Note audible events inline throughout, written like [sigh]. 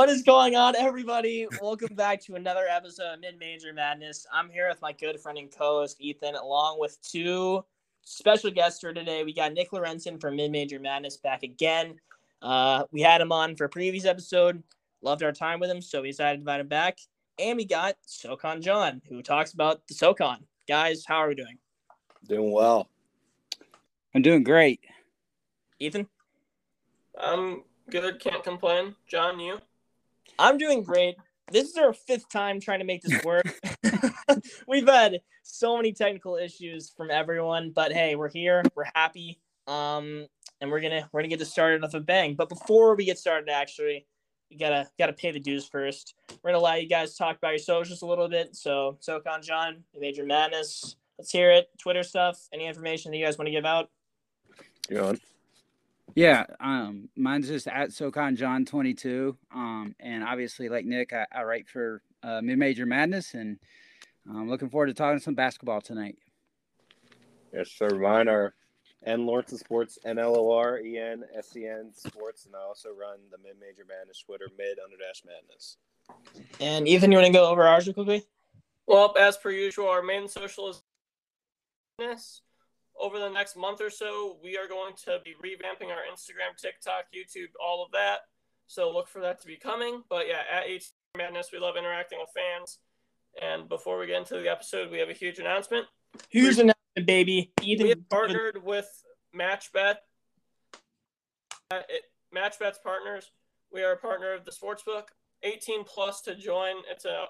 What is going on, everybody? Welcome back to another episode of Mid Major Madness. I'm here with my good friend and co-host Ethan, along with two special guests for today. We got Nick Lorensen from Mid Major Madness back again. Uh, we had him on for a previous episode. Loved our time with him, so we decided to invite him back. And we got SoCon John, who talks about the SoCon. Guys, how are we doing? Doing well. I'm doing great. Ethan? I'm good, can't complain. John, you? I'm doing great. This is our fifth time trying to make this work. [laughs] We've had so many technical issues from everyone, but hey, we're here. We're happy. Um, and we're gonna we're gonna get this started off a bang. But before we get started, actually, you gotta gotta pay the dues first. We're gonna allow you guys to talk about your socials a little bit. So SoCon John, Major Madness. Let's hear it. Twitter stuff. Any information that you guys want to give out? You on? Yeah, um, mine's just at SoCon John twenty two. Um, and obviously, like Nick, I, I write for uh, Mid Major Madness, and I'm looking forward to talking some basketball tonight. Yes, sir. Mine are N Lawrence Sports, N L O R E N S E N Sports, and I also run the Mid Major Madness Twitter, Mid Underdash Madness. And Ethan, you want to go over ours quickly? Well, as per usual, our main social is this. Over the next month or so, we are going to be revamping our Instagram, TikTok, YouTube, all of that. So look for that to be coming. But yeah, at H Madness, we love interacting with fans. And before we get into the episode, we have a huge announcement. Huge announcement, baby. Ethan, We have partnered with MatchBet. Uh, it, MatchBet's partners. We are a partner of the sportsbook. 18 plus to join. It's an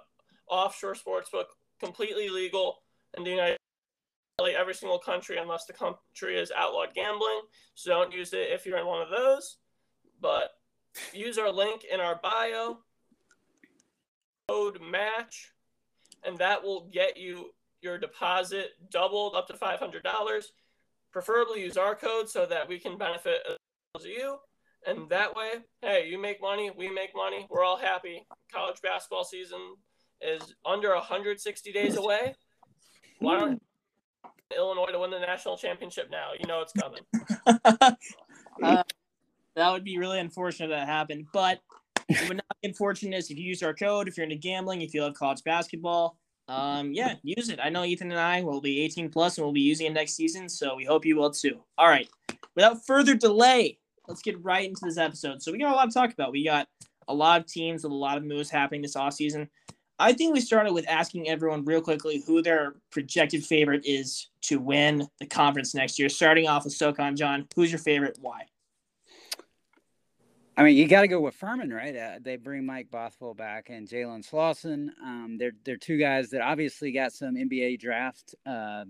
offshore sportsbook, completely legal in the United States, every single country unless the country is outlawed gambling. So don't use it if you're in one of those. But use our link in our bio, code match, and that will get you your deposit doubled up to $500. Preferably use our code so that we can benefit as well as you. And that way, hey, you make money, we make money, we're all happy. College basketball season is under 160 days away. Why don't Illinois to win the national championship now? You know it's coming. [laughs] uh, that would be really unfortunate if that happened, but it would not be unfortunate if you use our code. If you're into gambling, if you love college basketball, um, yeah, use it. I know Ethan and I will be 18 plus and we'll be using it next season, so we hope you will too. All right, without further delay, let's get right into this episode. So we got a lot to talk about. We got a lot of teams with a lot of moves happening this offseason. I think we started with asking everyone real quickly who their projected favorite is to win the conference next year. Starting off with SoCon John, who's your favorite? Why? I mean, you got to go with Furman, right? Uh, they bring Mike Bothwell back and Jalen Slawson. Um, they're they're two guys that obviously got some NBA draft uh,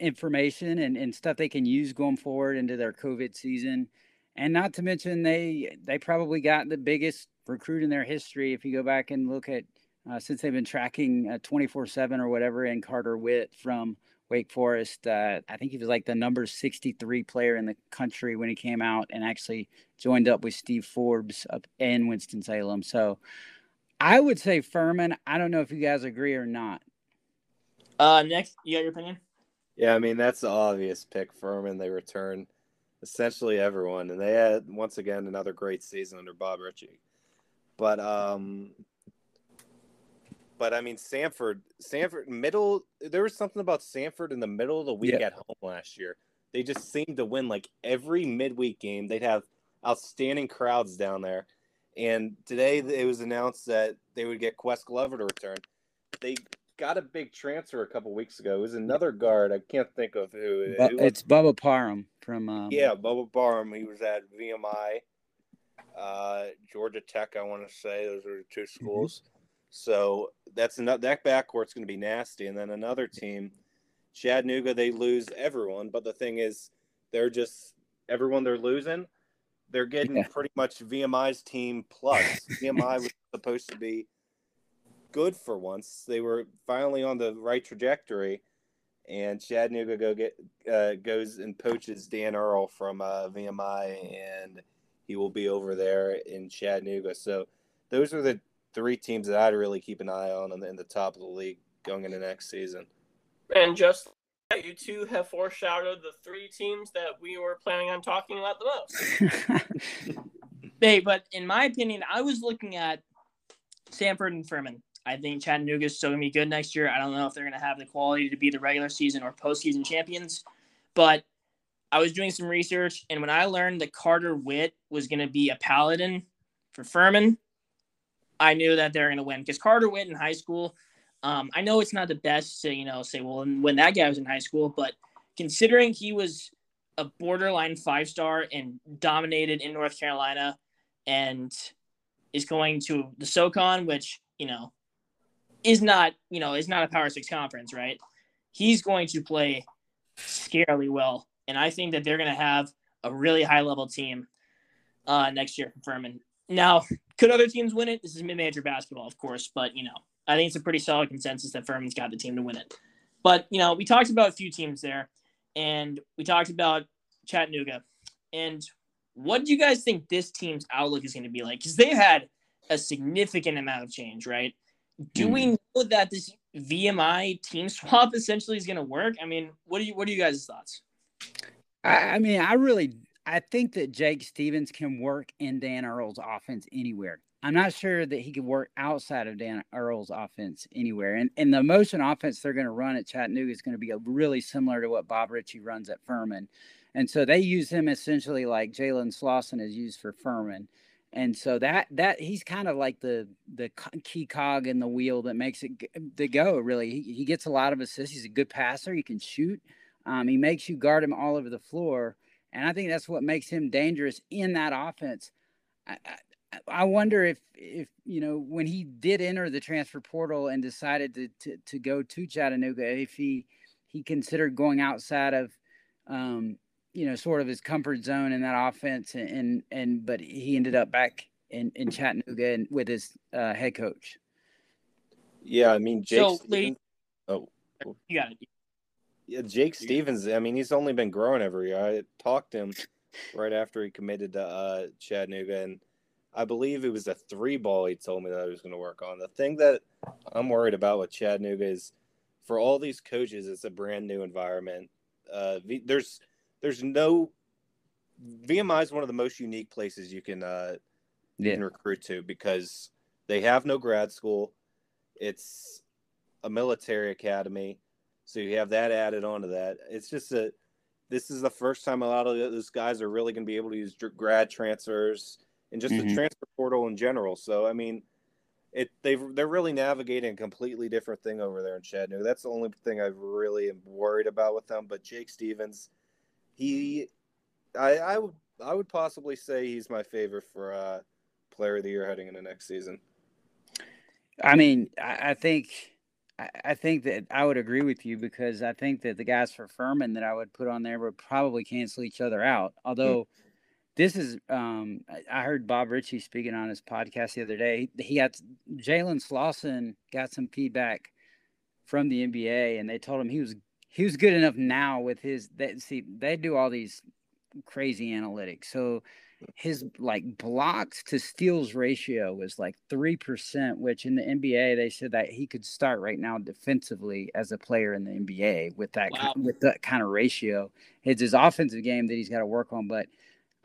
information and, and stuff they can use going forward into their COVID season. And not to mention they they probably got the biggest recruit in their history. If you go back and look at uh, since they've been tracking twenty four seven or whatever, and Carter Whitt from Wake Forest. Uh, I think he was like the number 63 player in the country when he came out and actually joined up with Steve Forbes up in Winston-Salem. So I would say Furman. I don't know if you guys agree or not. Uh, next, you got your opinion? Yeah, I mean, that's the obvious pick. Furman, they return essentially everyone, and they had, once again, another great season under Bob Richey. But, um, but I mean, Samford, Samford middle. There was something about Samford in the middle of the week Yeah. at home last year. They just seemed to win like every midweek game. They'd have outstanding crowds down there. And today it was announced that they would get Ques Glover to return. They got a big transfer a couple weeks ago. It was another guard. I can't think of who. Bu- it's Bubba Parham from um, yeah, Bubba Parham. He was at VMI, uh, Georgia Tech. I want to say those are the two schools. So that's another that backcourt's going to be nasty. And then another team, Chattanooga. They lose everyone, but the thing is, they're just everyone they're losing. They're getting Yeah. pretty much VMI's team plus. VMI was [laughs] supposed to be good for once. They were finally on the right trajectory, and Chattanooga go get uh, goes and poaches Dan Earl from uh, VMI, and he will be over there in Chattanooga. So those are the three teams that I'd really keep an eye on in the, in the top of the league going into next season. And just you two have foreshadowed the three teams that we were planning on talking about the most. [laughs] Hey, but in my opinion, I was looking at Samford and Furman. I think Chattanooga is still going to be good next year. I don't know if they're going to have the quality to be the regular season or postseason champions, but I was doing some research, and when I learned that Carter Whitt was going to be a paladin for Furman, I knew that they're going to win because Carter went in high school. Um, I know it's not the best to you know say well when that guy was in high school, but considering he was a borderline five star and dominated in North Carolina, and is going to the SoCon, which you know is not you know is not a Power Six conference, right? He's going to play scarily well, and I think that they're going to have a really high level team uh, next year for Furman. Now, could other teams win it? This is mid-major basketball, of course, but you know, I think it's a pretty solid consensus that Furman's got the team to win it. But you know, we talked about a few teams there, and we talked about Chattanooga. And what do you guys think this team's outlook is going to be like? Because they've had a significant amount of change, right? Do mm. we know that this VMI team [laughs] swap essentially is going to work? I mean, what do you what are you guys' thoughts? I, I mean, I really I think that Jake Stephens can work in Dan Earl's offense anywhere. I'm not sure that he could work outside of Dan Earl's offense anywhere. And and the motion offense they're going to run at Chattanooga is going to be really similar to what Bob Richey runs at Furman. And so they use him essentially like Jalen Slawson is used for Furman. And so that that he's kind of like the the key cog in the wheel that makes it to go. Really, he, he gets a lot of assists. He's a good passer. He can shoot. Um, he makes you guard him all over the floor. And I think that's what makes him dangerous in that offense. I, I, I wonder if, if, you know, when he did enter the transfer portal and decided to, to, to go to Chattanooga, if he, he considered going outside of, um, you know, sort of his comfort zone in that offense. And, and, and but he ended up back in, in Chattanooga and with his uh, head coach. Yeah. I mean, Jake. So, oh, you got it. Yeah, Jake Stephens. I mean, he's only been growing every year. I talked to him right after he committed to uh, Chattanooga, and I believe it was a three ball he told me that I was going to work on. The thing that I'm worried about with Chattanooga is for all these coaches, it's a brand new environment. Uh, there's there's no VMI is one of the most unique places you can uh, yeah. you can recruit to because they have no grad school. It's a military academy so you have that added onto that. It's just a this is the first time a lot of those guys are really going to be able to use grad transfers and just mm-hmm. the transfer portal in general. So I mean, it they they're really navigating a completely different thing over there in Chattanooga. That's the only thing I really am worried about with them. But Jake Stephens, he, I I would I would possibly say he's my favorite for uh, player of the year heading into next season. I mean, I, I think I, think that I would agree with you because I think that the guys for Furman that I would put on there would probably cancel each other out. Hmm. Although mm-hmm. this is, um, I heard Bob Richey speaking on his podcast the other day. He got Jalen Slawson got some feedback from the NBA, and they told him he was he was good enough now with his. That see, they do all these crazy analytics, so his like blocks to steals ratio was like 3%, which in the NBA they said that he could start right now defensively as a player in the NBA with that wow. with that kind of ratio. It's his offensive game that he's got to work on, but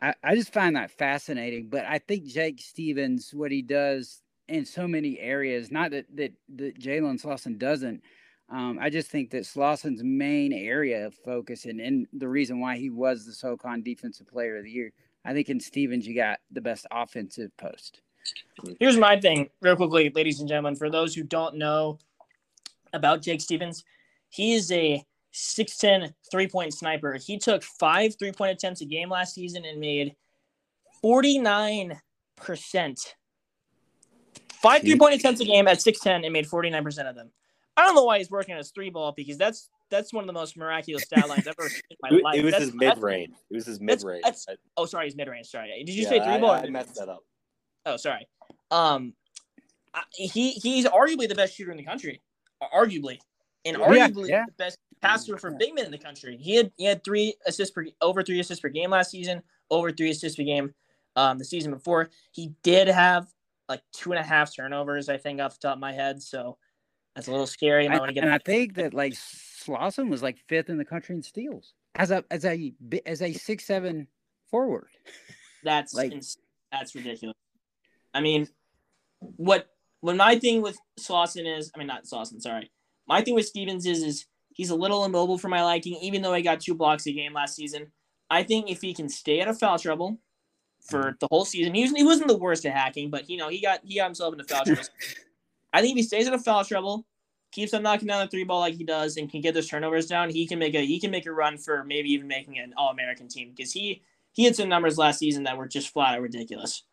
I, I just find that fascinating. But I think Jake Stephens, what he does in so many areas, not that that, that Jalen Slawson doesn't. Um, I just think that Slawson's main area of focus and, and the reason why he was the SoCon Defensive Player of the Year I think in Stephens you got the best offensive post. Here's my thing, real quickly, ladies and gentlemen. For those who don't know about Jake Stephens, he is a 6'10 three point sniper. He took five three point attempts a game last season and made 49%. Five three point attempts a game at 6'10 and made 49% of them. I don't know why he's working on his three ball because that's that's one of the most miraculous stat lines I've ever seen in my life. It was that's, his mid range. It was his mid range. Oh, sorry, his mid range. Sorry, did you yeah, say three ball? I, I messed that up. Oh, sorry. Um, he he's arguably the best shooter in the country, arguably, and arguably yeah. the best passer for big men in the country. He had he had three assists per over three assists per game last season, over three assists per game um, the season before. He did have like two and a half turnovers, I think, off the top of my head. So that's a little scary. I, and I think that like Slawson was like fifth in the country in steals as a as a as a six seven forward. That's [laughs] like that's ridiculous. I mean, what when my thing with Slawson is, I mean not Slawson, sorry. My thing with Stephens is is he's a little immobile for my liking, even though he got two blocks a game last season. I think if he can stay out of foul trouble for mm-hmm. the whole season, he was he wasn't the worst at hacking, but you know he got he got himself into foul [laughs] trouble. I think if he stays out of foul trouble, keeps on knocking down the three ball like he does, and can get those turnovers down, he can make a he can make a run for maybe even making an All American team because he he had some numbers last season that were just flat out ridiculous.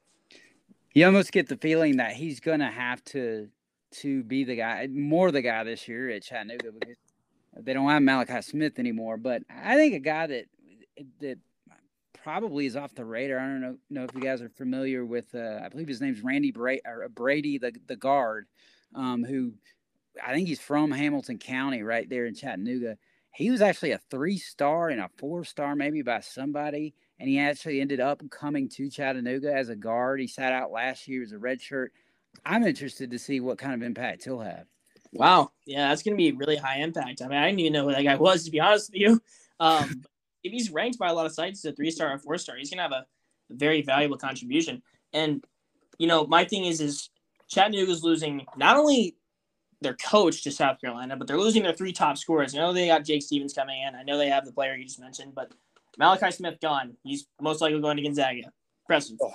You almost get the feeling that he's gonna have to to be the guy, more the guy this year at Chattanooga because they don't have Malachi Smith anymore. But I think a guy that that probably is off the radar. I don't know, know if you guys are familiar with. Uh, I believe his name's Randy Bra- Brady, the the guard, um, who I think he's from Hamilton County, right there in Chattanooga. He was actually a three star and a four star, maybe by somebody, and he actually ended up coming to Chattanooga as a guard. He sat out last year as a red shirt. I'm interested to see what kind of impact he'll have. Wow, yeah, that's gonna be really high impact. I mean, I didn't even know who that guy was to be honest with you. Um, [laughs] if he's ranked by a lot of sites as a three star or four star, he's gonna have a very valuable contribution. And you know, my thing is, is Chattanooga's losing not only their coach to South Carolina, but they're losing their three top scorers. I know they got Jake Stephens coming in. I know they have the player you just mentioned, but Malachi Smith gone. He's most likely going to Gonzaga. Impressive. Oh.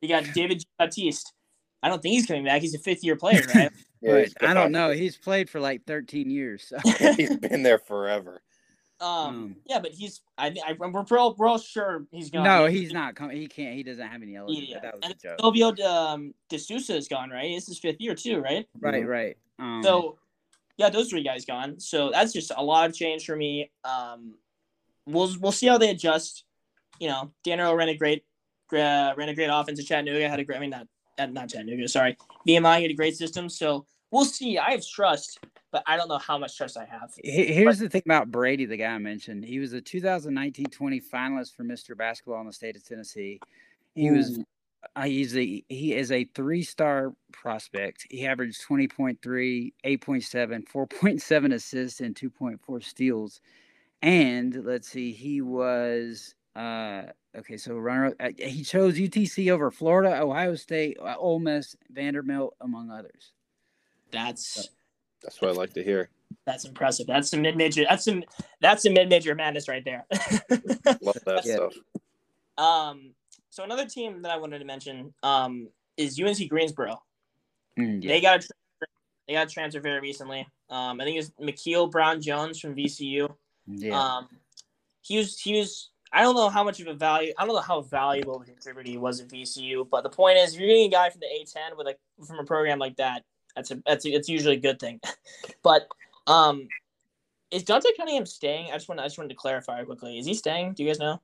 You got David Baptiste. I don't think he's coming back. He's a fifth year player, right? [laughs] yeah, I don't know. He's played for like 13 years. So. [laughs] he's been there forever. Um, um, yeah, but he's I, I we're all, we're all sure he's gone. No, he's not coming. He can't. He doesn't have any eligibility. Yeah, that was and a joke. Silvio um, De Sousa is gone, right? This is fifth year too, right? Right, right. Um, so yeah, those three guys gone. So that's just a lot of change for me. Um, we'll we'll see how they adjust. You know, Dan Earl ran a great uh, ran a great offense at Chattanooga. Had a great, I mean not not Chattanooga, sorry. VMI had a great system. So we'll see. I have trust but I don't know how much trust I have. Here's but, the thing about Brady, the guy I mentioned. He was a 2019-20 finalist for Mr. Basketball in the state of Tennessee. He ooh. was uh, he's a he is a three-star prospect. He averaged 20.3, 8.7, 4.7 assists and 2.4 steals. And let's see, he was uh okay, so runner uh, he chose UTC over Florida, Ohio State, uh, Ole Miss, Vanderbilt among others. That's that's what I like to hear. That's impressive. That's some mid major. That's some. That's some mid major madness right there. [laughs] Love that yeah. stuff. Um. So another team that I wanted to mention um is UNC Greensboro. Mm, yeah. They got a they got a transfer very recently. Um, I think it's Mikeal Brown Jones from VCU. Yeah. Um, he was he was. I don't know how much of a value. I don't know how valuable of a contributor he was at VCU, but the point is, if you're getting a guy from the A10 with a from a program like that, that's a that's a, it's usually a good thing. [laughs] but um, is Dante Cunningham staying? I just want I just wanted to clarify quickly. Is he staying? Do you guys know?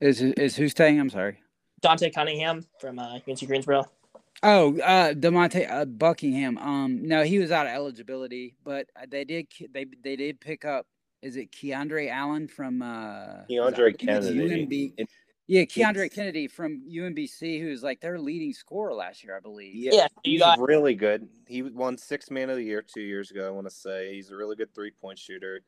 Is is who staying? I'm sorry. Dante Cunningham from uh, UNC Greensboro. Oh, uh, Demonte uh, Buckingham. Um, no, he was out of eligibility, but they did they they did pick up. Is it Keandre Allen from uh? Keandre Kennedy. UNB, yeah, Keandre Kennedy from UMBC, who's like their leading scorer last year, I believe. Yeah, yeah he's got... really good. He won six man of the year two years ago. I want to say he's a really good three point shooter,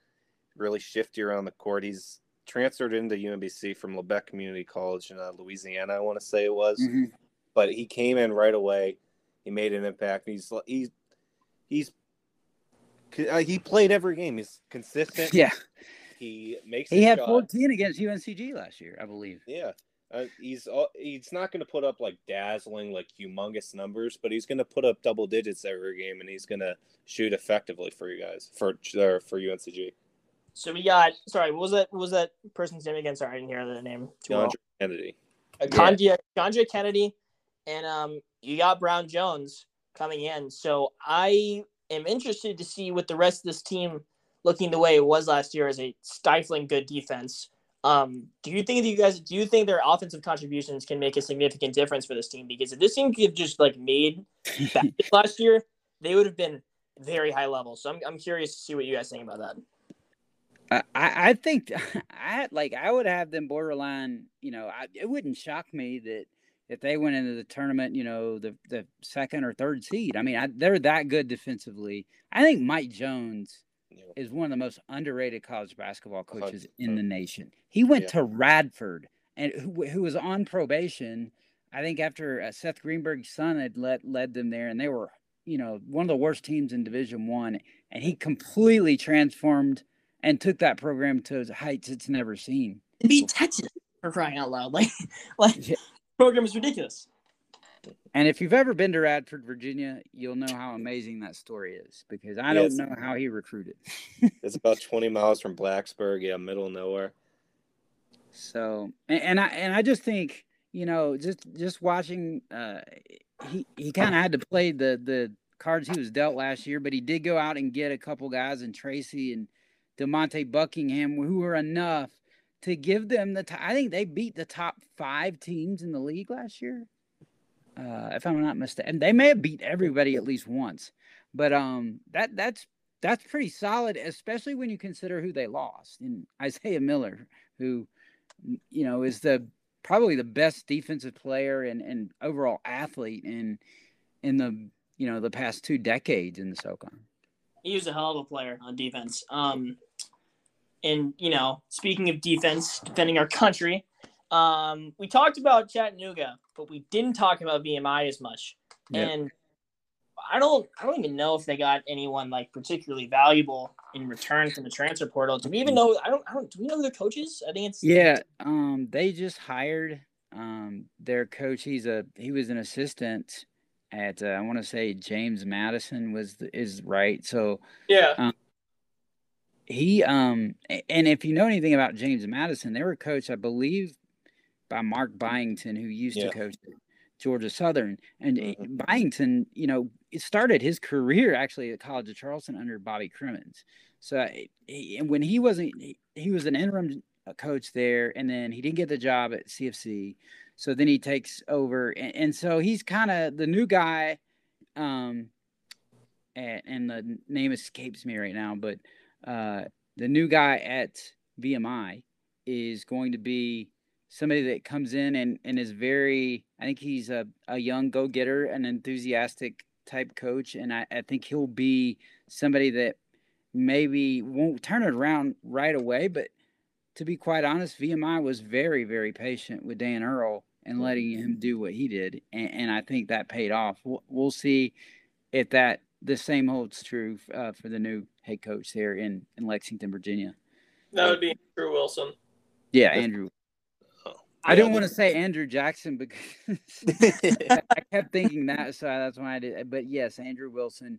really shifty around the court. He's transferred into UMBC from Lebec Community College in uh, Louisiana. I want to say it was, mm-hmm. but he came in right away. He made an impact. He's he's he's uh, he played every game. He's consistent. Yeah, he makes. He had shot. 14 against UNCG last year, I believe. Yeah, uh, he's uh, he's not going to put up like dazzling, like humongous numbers, but he's going to put up double digits every game, and he's going to shoot effectively for you guys for uh, for UNCG. So we got sorry, what was that? What was that person's name again? Sorry, I didn't hear the name. Too well. Kennedy. Uh, yeah. Kennedy, and um, you got Brown Jones coming in. So I am interested to see what the rest of this team looking the way it was last year as a stifling good defense. Um, do you think that you guys do you think their offensive contributions can make a significant difference for this team? Because if this team could have just like made [laughs] last year, they would have been very high level. So I'm I'm curious to see what you guys think about that. I, I think [laughs] I like I would have them borderline. You know, I, it wouldn't shock me that if they went into the tournament, you know, the the second or third seed. I mean, I, they're that good defensively. I think Mike Jones is one of the most underrated college basketball coaches in the nation. He went yeah. to Radford and who, who, was on probation. I think after uh, Seth Greenberg's son had led led them there, and they were you know one of the worst teams in Division One, and he completely transformed and took that program to heights it's never seen. Beat Texas for crying out loud! [laughs] Like, like Yeah. program is ridiculous. And if you've ever been to Radford, Virginia, you'll know how amazing that story is because I Yes. don't know how he recruited. [laughs] It's about 20 miles from Blacksburg, yeah, middle of nowhere. So, and, and I and I just think you know just just watching, uh, he he kind of had to play the the cards he was dealt last year, but he did go out and get a couple guys and Tracy and Demonte Buckingham who were enough to give them the. T- I think they beat the top five teams in the league last year. Uh, if I'm not mistaken, they may have beat everybody at least once, but um, that that's that's pretty solid, especially when you consider who they lost in Isaiah Miller, who you know is the probably the best defensive player and, and overall athlete in in the you know the past two decades in the SoCon. He was a hell of a player on defense. Um, and you know, speaking of defense, defending our country, um, we talked about Chattanooga, but we didn't talk about VMI as much. Yeah. And I don't, I don't even know if they got anyone like particularly valuable in return from the transfer portal. Do we even know? I don't, I don't. Do we know who their coach is? I think it's Yeah, um, they just hired um their coach. He's a he was an assistant at uh, I want to say James Madison was the, is right. So Yeah. he um and if you know anything about James Madison, they were coached, I believe, by Mark Byington, who used Yeah. to coach at Georgia Southern. And Mhm. Byington, you know, it started his career actually at College of Charleston under Bobby Cremins. So uh, he, and when he wasn't, he, he was an interim coach there, and then he didn't get the job at CFC. So then he takes over, and, and so he's kind of the new guy. Um, and, and the name escapes me right now, but uh, the new guy at VMI is going to be somebody that comes in and, and is very I think he's a, a young go getter, an enthusiastic type coach, and I, I think he'll be somebody that maybe won't turn it around right away, but to be quite honest, VMI was very, very patient with Dan Earl and letting him do what he did, and, and I think that paid off. We'll, we'll see if that the same holds true uh, for the new head coach there in, in Lexington, Virginia. That would be Drew Wilson. Yeah, Andrew. I didn't want to say Andrew Jackson because [laughs] I kept thinking that, so that's why I did. But yes, Andrew Wilson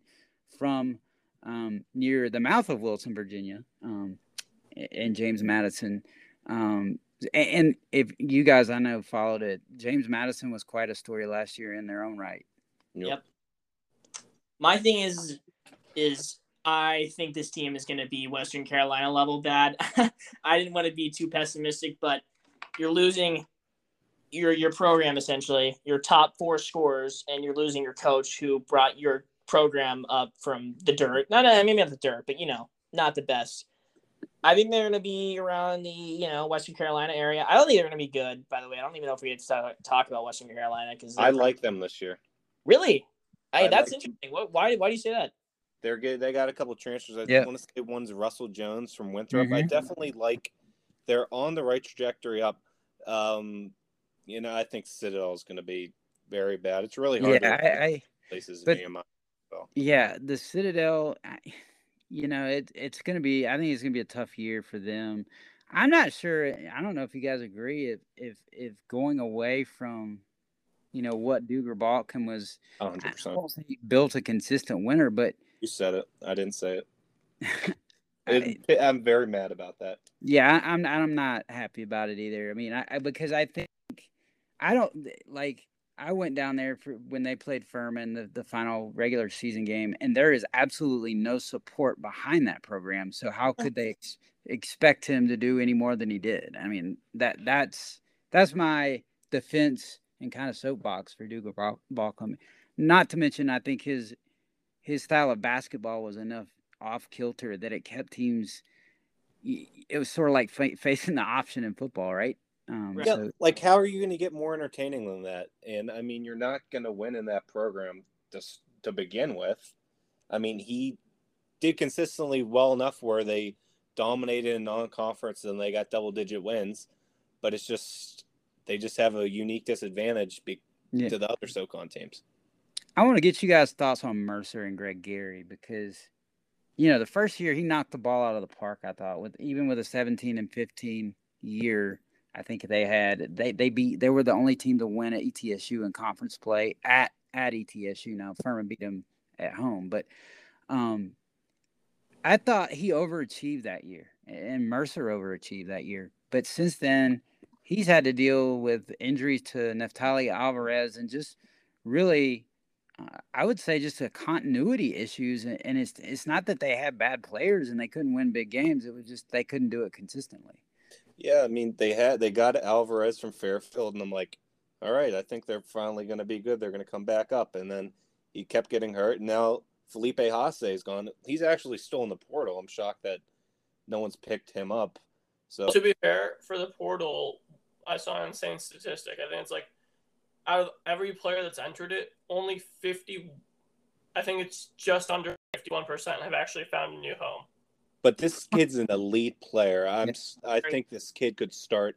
from um, near the mouth of Wilson, Virginia, um, and James Madison. Um, and if you guys I know followed it, James Madison was quite a story last year in their own right. Yep. My thing is, is I think this team is going to be Western Carolina level bad. [laughs] I didn't want to be too pessimistic, but you're losing your your program essentially, your top four scorers, and you're losing your coach who brought your program up from the dirt. Not uh, maybe not the dirt, but you know, not the best. I think they're going to be around the you know Western Carolina area. I don't think they're going to be good. By the way, I don't even know if we had to talk, talk about Western Carolina because I like them this year. really. I, I that's like- interesting. What? Why? Why do you say that? They're good. They got a couple transfers. I Yeah. want to say one's Russell Jones from Winthrop. I Mhm. definitely like. They're on the right trajectory up. Um, you know, I think Citadel is going to be very bad. It's really hard Yeah, to I, I places but- VMI. Yeah, the Citadel, I- you know, it, it's going to be, I think it's going to be a tough year for them. I'm not sure. I don't know if you guys agree if, if, if going away from, you know, what Duggar Baucom was, I 100%. won't say he built a consistent winner, but You said it. I didn't say it. [laughs] I- it I'm very mad about that. yeah, I- I'm, I'm not happy about it either. I mean, I, I because I think, I don't like, I went down there for when they played Furman, the, the final regular season game, and there is absolutely no support behind that program. So how [laughs] could they ex- expect him to do any more than he did? I mean, that that's that's my defense and kind of soapbox for Duggar Ball, Baucom. Not to mention, I think his his style of basketball was enough off kilter that it kept teams. It was sort of like fa- facing the option in football, right? Um, Yeah, so- like how are you going to get more entertaining than that? And I mean, you're not going to win in that program just to begin with. I mean, he did consistently well enough where they dominated in non-conference and they got double-digit wins, but it's just they just have a unique disadvantage be- Yeah. to the other SoCon teams. I want to get you guys' thoughts on Mercer and Greg Gary because, you know, the first year he knocked the ball out of the park. I thought with even with a 17 and 15 year, I think they had they they beat they were the only team to win at ETSU in conference play at at ETSU. Now Furman beat them at home, but um, I thought he overachieved that year, and Mercer overachieved that year. But since then, he's had to deal with injuries to Neftali Alvarez and just really, uh, I would say, just a continuity issues. And, and it's it's not that they had bad players and they couldn't win big games. It was just they couldn't do it consistently. Yeah, I mean they had they got Alvarez from Fairfield, and I'm like, all right, I think they're finally going to be good. They're going to come back up, and then he kept getting hurt. And now Felipe Haase is gone. He's actually still in the portal. I'm shocked that no one's picked him up. So to be fair, for the portal, I saw an insane statistic. I think it's like out of every player that's entered it, only 50, I think it's just under 51% have actually found a new home. But this kid's an elite player. I'm. I think this kid could start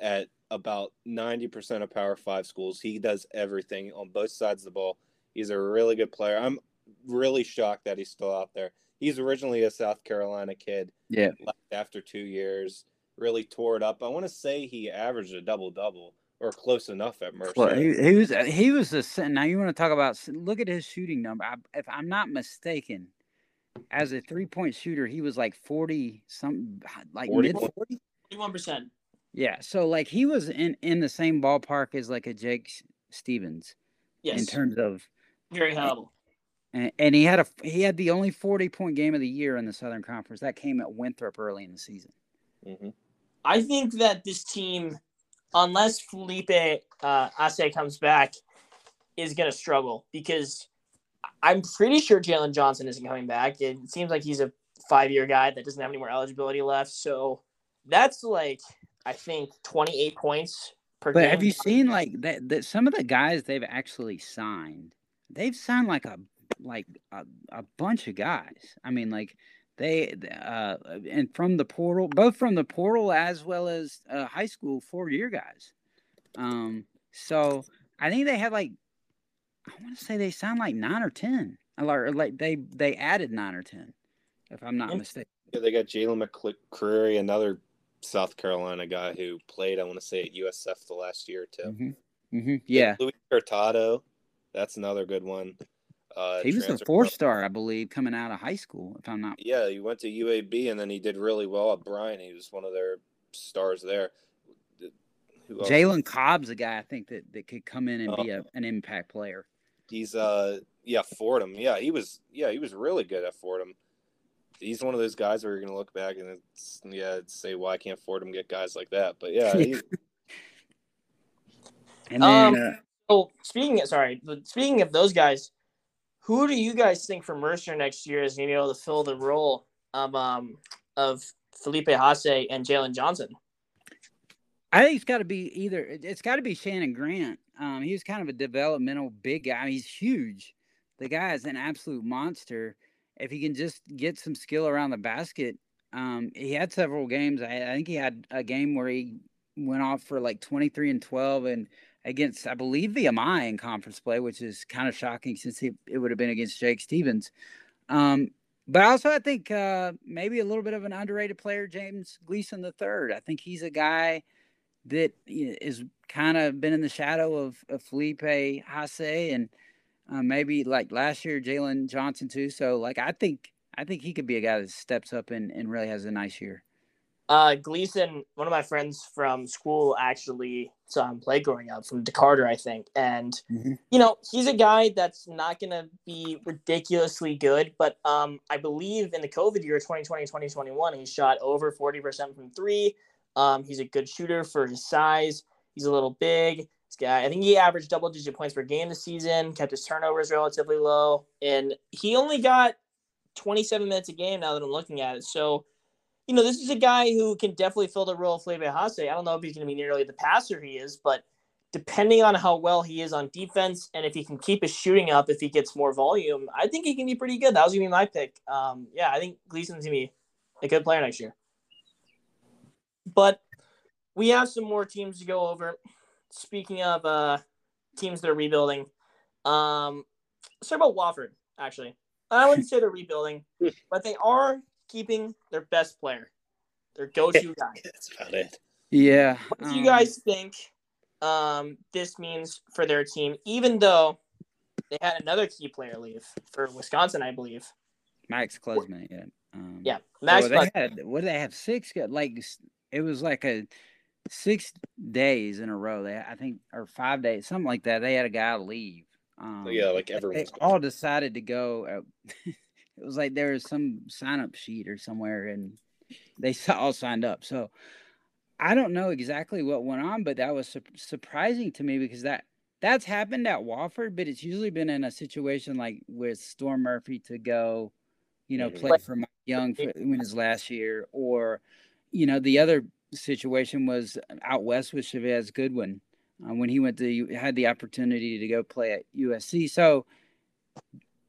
at about 90% of Power Five schools. He does everything on both sides of the ball. He's a really good player. I'm really shocked that he's still out there. He's originally a South Carolina kid. Yeah. Left after two years, really tore it up. I want to say he averaged a double double or close enough at Mercer. Well, he, he was he was a now you want to talk about look at his shooting number. I, if I'm not mistaken, as a three point shooter, he was like forty some like 40, mid 41 percent. Yeah, so like he was in in the same ballpark as like a Jake Stephens Yes. in terms of Very high and, and he had a he had the only 40 point game of the year in the Southern Conference. That came at Winthrop early in the season. hmm I think that this team, unless Felipe uh, Haase comes back, is going to struggle because I'm pretty sure Jalen Johnson isn't coming back. It seems like he's a five year guy that doesn't have any more eligibility left. So that's like, I think, 28 points per game. But game. have you seen like that, that some of the guys they've actually signed? They've signed like a like a, a bunch of guys. I mean, like they uh and from the portal, both from the portal as well as uh, high school four year guys. Um, so I think they had like I want to say they signed like nine or ten, or like they they added nine or ten, if I'm not Yeah. mistaken. Yeah, they got Jalen McCreary, another South Carolina guy who played, I want to say, at USF the last year or 2 hmm hmm Yeah, Louis Hurtado, that's another good one. Uh, he was a four from- star, I believe, coming out of high school. If I'm not Yeah, he went to UAB and then he did really well at Bryan. He was one of their stars there. Jalen Cobb's a guy I think that, that could come in and be Oh. a, an impact player. He's uh yeah Fordham. Yeah, he was yeah he was really good at Fordham. He's one of those guys where you're gonna look back and it's, yeah say why can't Fordham get guys like that? But yeah, [laughs] he, And then Um, uh, Oh, speaking of, sorry, speaking of those guys, who do you guys think for Mercer next year is going to be able to fill the role of um of Felipe Haase and Jalen Johnson? I think it's got to be either. it- It's got to be Shannon Grant. Um, he was kind of a developmental big guy. He's huge. The guy is an absolute monster. If he can just get some skill around the basket, um, he had several games. I, I think he had a game where he went off for like twenty three and twelve, and against I believe VMI in conference play, which is kind of shocking since he, it would have been against Jake Stephens. Um, but also, I think uh, maybe a little bit of an underrated player, James Glisson third. I think he's a guy that is kind of been in the shadow of, of Felipe Haase and uh, maybe like last year Jalen Johnson too. So like I think I think he could be a guy that steps up and, and really has a nice year. Uh, Glisson, one of my friends from school, actually saw him play growing up from DeCarter, I think. And Mhm. you know, he's a guy that's not gonna be ridiculously good, but um, I believe in the COVID year, 2020, 2021, he shot over 40% from three. Um, he's a good shooter for his size. He's a little big. This guy, I think he averaged double digit points per game this season, kept his turnovers relatively low, and he only got 27 minutes a game now that I'm looking at it. So you know, this is a guy who can definitely fill the role of Felipe Haase. I don't know if he's going to be nearly the passer he is, but depending on how well he is on defense and if he can keep his shooting up, if he gets more volume, I think he can be pretty good. That was going to be my pick. Um, yeah, I think Glisson's going to be a good player next year. But we have some more teams to go over. Speaking of uh, teams that are rebuilding, um, let's talk about Wofford. Actually, I wouldn't [laughs] say they're rebuilding, but they are keeping their best player, their go-to guy. That's about it. Yeah. What do you um, guys think um, this means for their team? Even though they had another key player leave for Wisconsin, I believe. Max Klesmit? Yeah. Um, Yeah, Max. well, Klesmit. they had what did they have six? guys- Like it was like a six days in a row. They I think or five days, something like that. They had a guy leave. Um, Yeah, like they all decided to go. Uh, [laughs] it was like there was some sign up sheet or somewhere, and they [laughs] all signed up. So I don't know exactly what went on, but that was su- surprising to me because that that's happened at Wofford, but it's usually been in a situation like with Storm Murphy to go, you know, Mhm. play for Mike Young for when his last year, or you know, the other situation was out west with Chavez Goodwin uh, when he went to had the opportunity to go play at USC. So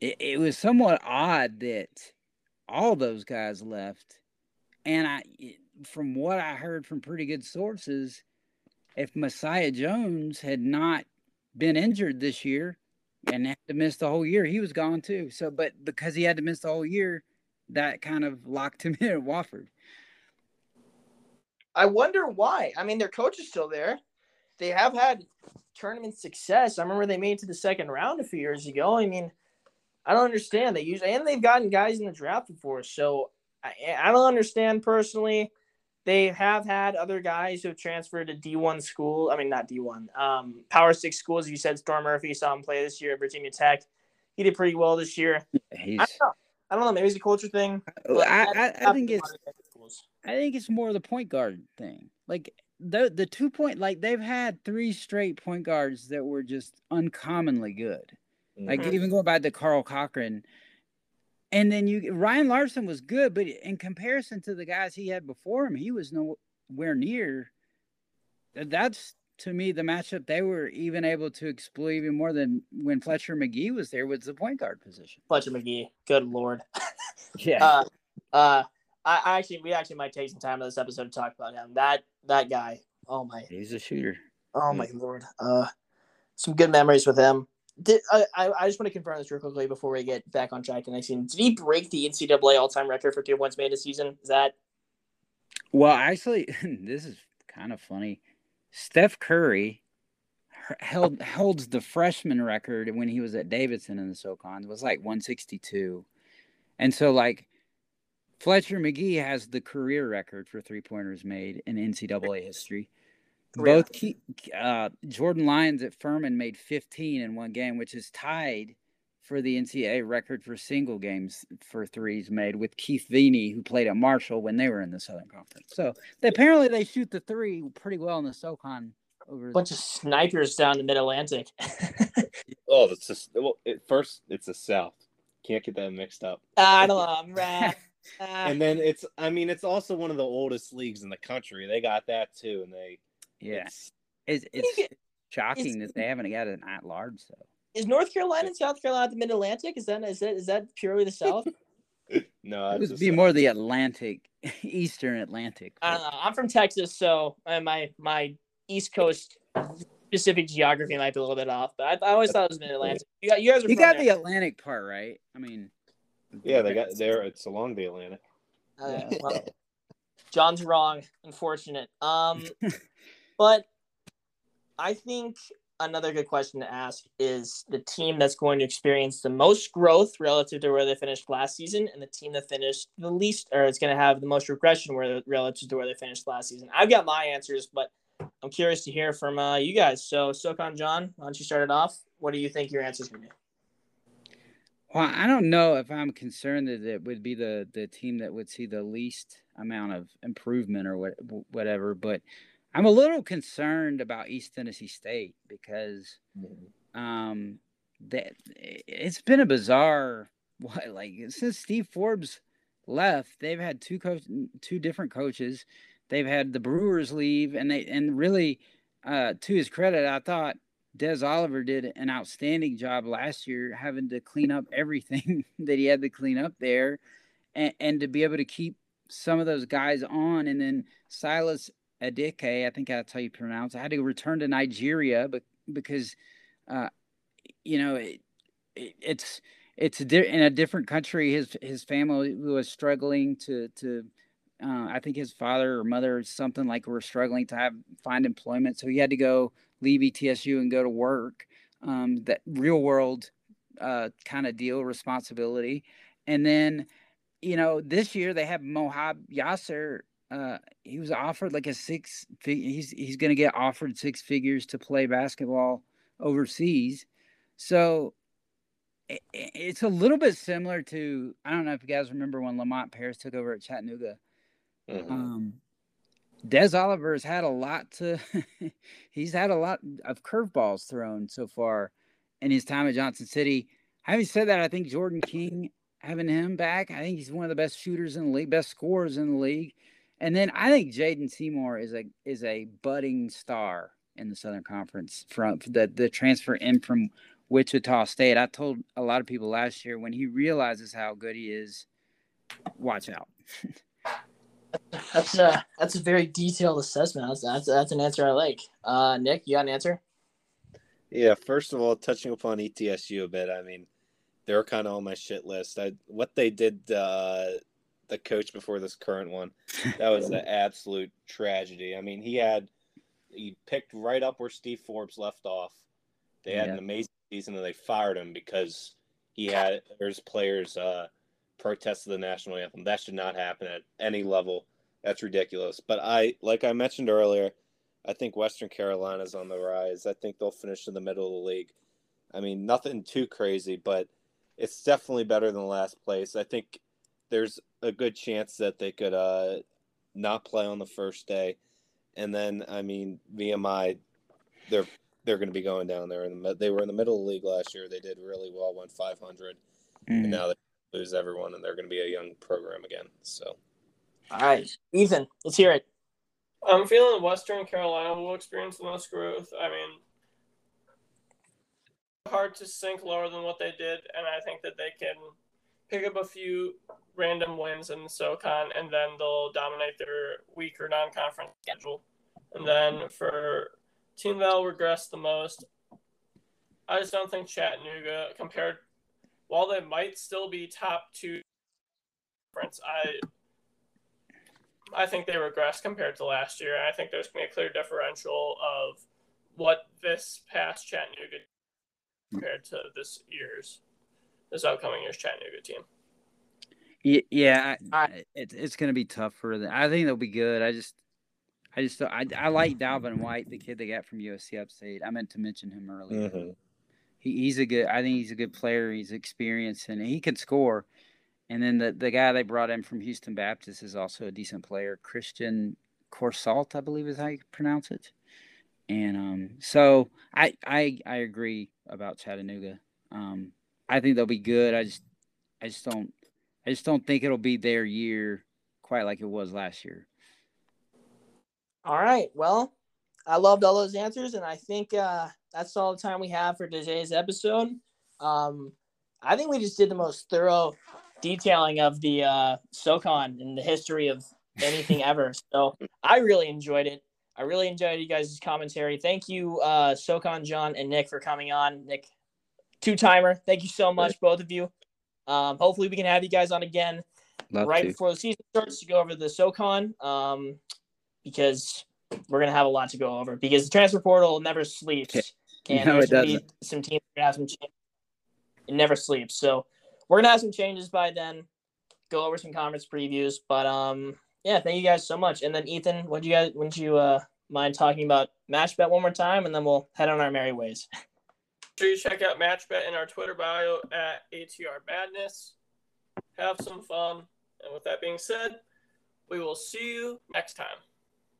it, it was somewhat odd that all those guys left, and I, from what I heard from pretty good sources, if Messiah Jones had not been injured this year and had to miss the whole year, he was gone too. So, but because he had to miss the whole year, that kind of locked [laughs] him in at Wofford. I wonder why. I mean, their coach is still there. They have had tournament success. I remember they made it to the second round a few years ago. I mean, I don't understand. They use and they've gotten guys in the draft before. So I, I don't understand personally. They have had other guys who have transferred to D1 school. I mean, not D1, um, Power Six schools. You said Storm Murphy saw him play this year at Virginia Tech. He did pretty well this year. He's, I don't know. I don't know. Maybe it's a culture thing. I, I, I think it's lot of other schools. I think it's more the point guard thing. Like the the two point like they've had three straight point guards that were just uncommonly good. Like Mhm. even going back to Karl Cochran. And then you Ryan Larson was good, but in comparison to the guys he had before him, he was nowhere near. That's to me the matchup they were even able to exploit even more than when Fletcher Magee was there was the point guard position. Fletcher Magee. Good lord. [laughs] Yeah. uh, uh, I, I actually, we actually might take some time on this episode to talk about him. That that guy. Oh my, He's a shooter. oh my lord. Uh, some good memories with him. Did I, uh, I, I just want to confirm this real quickly before we get back on track to next season. Did he break the NCAA all-time record for three points made a season? Is that Well, actually, [laughs] this is kind of funny. Steph Curry held holds the freshman record when he was at Davidson in the SoCon. It was like 162. And so like Fletcher Magee has the career record for three pointers made in NCAA history. Career. Both Ke- uh, Jordan Lyons at Furman made 15 in one game, which is tied for the NCAA record for single games for threes made with Keith Veney, who played at Marshall when they were in the Southern Conference. So they, apparently they shoot the three pretty well in the SoCon. Over a bunch of snipers down the Mid Atlantic? [laughs] Oh, it's just well. At first, it's the South. Can't get that mixed up. I don't know. I'm right. And then it's. I mean, it's also one of the oldest leagues in the country. They got that too, and they. Yeah, it's- it's, it's get- shocking that they haven't got an at large though. is North Carolina and South Carolina the Mid Atlantic? Is that is that is that purely the South? [laughs] no, It would be South. more the Atlantic, [laughs] Eastern Atlantic. I don't know. I'm from Texas, so uh, my my East Coast specific geography might be a little bit off. But I, I always thought it was Mid Atlantic. You, got, you guys are You got there. the Atlantic part right. I mean, Yeah, they got there. It's along the Atlantic. Uh, well, John's wrong. Unfortunate. Um, [laughs] but I think another good question to ask is the team that's going to experience the most growth relative to where they finished last season, and the team that finished the least, or it's going to have the most regression where relative to where they finished last season. I've got my answers, but I'm curious to hear from uh, you guys. So, SoCon John, why don't you start it off? What do you think your answer's going to be? Well, I don't know if I'm concerned that it would be the the team that would see the least amount of improvement or what whatever, but I'm a little concerned about East Tennessee State because um that it's been a bizarre [laughs] what like since Steve Forbes left, they've had two coach two different coaches. They've had the Brewers leave and they and really uh to his credit, I thought Des Oliver did an outstanding job last year, having to clean up everything [laughs] that he had to clean up there, and, and to be able to keep some of those guys on. And then Silas Adheke, I think that's how you pronounce. it, I had to return to Nigeria, but because, uh, you know, it, it's it's di- in a different country. His his family was struggling to to. Uh, I think his father or mother or something like were struggling to have find employment, so he had to go leave ETSU and go to work. Um, that real world uh, kind of deal responsibility, and then you know this year they have Mohab Yasser. Uh, he was offered like a six. He's he's going to get offered six figures to play basketball overseas. So it's a little bit similar to I don't know if you guys remember when Lamont Paris took over at Chattanooga. Mm-hmm. Um, Des Oliver has had a lot to [laughs] he's had a lot of curveballs thrown so far in his time at Johnson City. Having said that, I think Jordan King having him back, I think he's one of the best shooters in the league, best scorers in the league. And then I think Jaden Seymour is a is a budding star in the Southern Conference from the the transfer in from Wichita State. I told a lot of people last year when he realizes how good he is, watch out. [laughs] that's a that's a very detailed assessment. That's that's, that's an answer I like. Uh, Nick, you got an answer? Yeah, first of all, touching upon ETSU a bit. I mean, they're kind of on my shit list. I what they did uh, the coach before this current one, [laughs] that was an absolute tragedy. I mean, he had he picked right up where Steve Forbes left off. They had yeah. an amazing season and they fired him because he had there's players uh, protested the national anthem. That should not happen at any level. That's ridiculous. But I, like I mentioned earlier, I think Western Carolina's on the rise. I think they'll finish in the middle of the league. I mean, nothing too crazy, but it's definitely better than last place. I think there's a good chance that they could uh, not play on the first day, and then I mean, VMI, they're they're going to be going down there. And the, they were in the middle of the league last year. They did really well, went 500, mm. and now they lose everyone, and they're going to be a young program again. So, all right, Ethan, let's hear it. I'm feeling Western Carolina will experience the most growth. I mean, hard to sink lower than what they did, and I think that they can pick up a few random wins in the SoCon, and then they'll dominate their weaker non-conference schedule. And then for team that'll regress the most. I just don't think Chattanooga compared while they might still be top two I I think they regress compared to last year. I think there's gonna be a clear differential of what this past Chattanooga compared to this year's this upcoming year's Chattanooga team. Yeah, I, it, it's going to be tough for them. I think they'll be good. I just I just I, I like Dalvin White, the kid they got from USC Upstate. I meant to mention him earlier. Mm-hmm. He, he's a good. I think he's a good player. He's experienced and he can score. And then the the guy they brought in from Houston Baptist is also a decent player, Khristion Courseault, I believe is how you pronounce it. And um, so I I I agree about Chattanooga. Um, I think they'll be good. I just I just don't I just don't think it'll be their year quite like it was last year. All right. Well, I loved all those answers, and I think uh, that's all the time we have for today's episode. Um, I think we just did the most thorough detailing of the uh, SoCon and the history of anything ever. [laughs] So I really enjoyed it. I really enjoyed you guys' commentary. Thank you, uh, SoCon John and Nick, for coming on. Nick, two timer. Thank you so much, both of you. Um, hopefully, we can have you guys on again Love right to. before the season starts to go over the SoCon. Um, because we're gonna have a lot to go over because the transfer portal never sleeps. And no, there's gonna be some teams that have some changes. It never sleeps. So we're gonna have some changes by then. Go over some conference previews. But um yeah, thank you guys so much. And then Ethan, would you guys wouldn't you uh mind talking about MatchBet one more time and then we'll head on our merry ways. [laughs] Sure you check out MatchBet in our Twitter bio at ATR Madness. Have some fun. And with that being said, we will see you next time.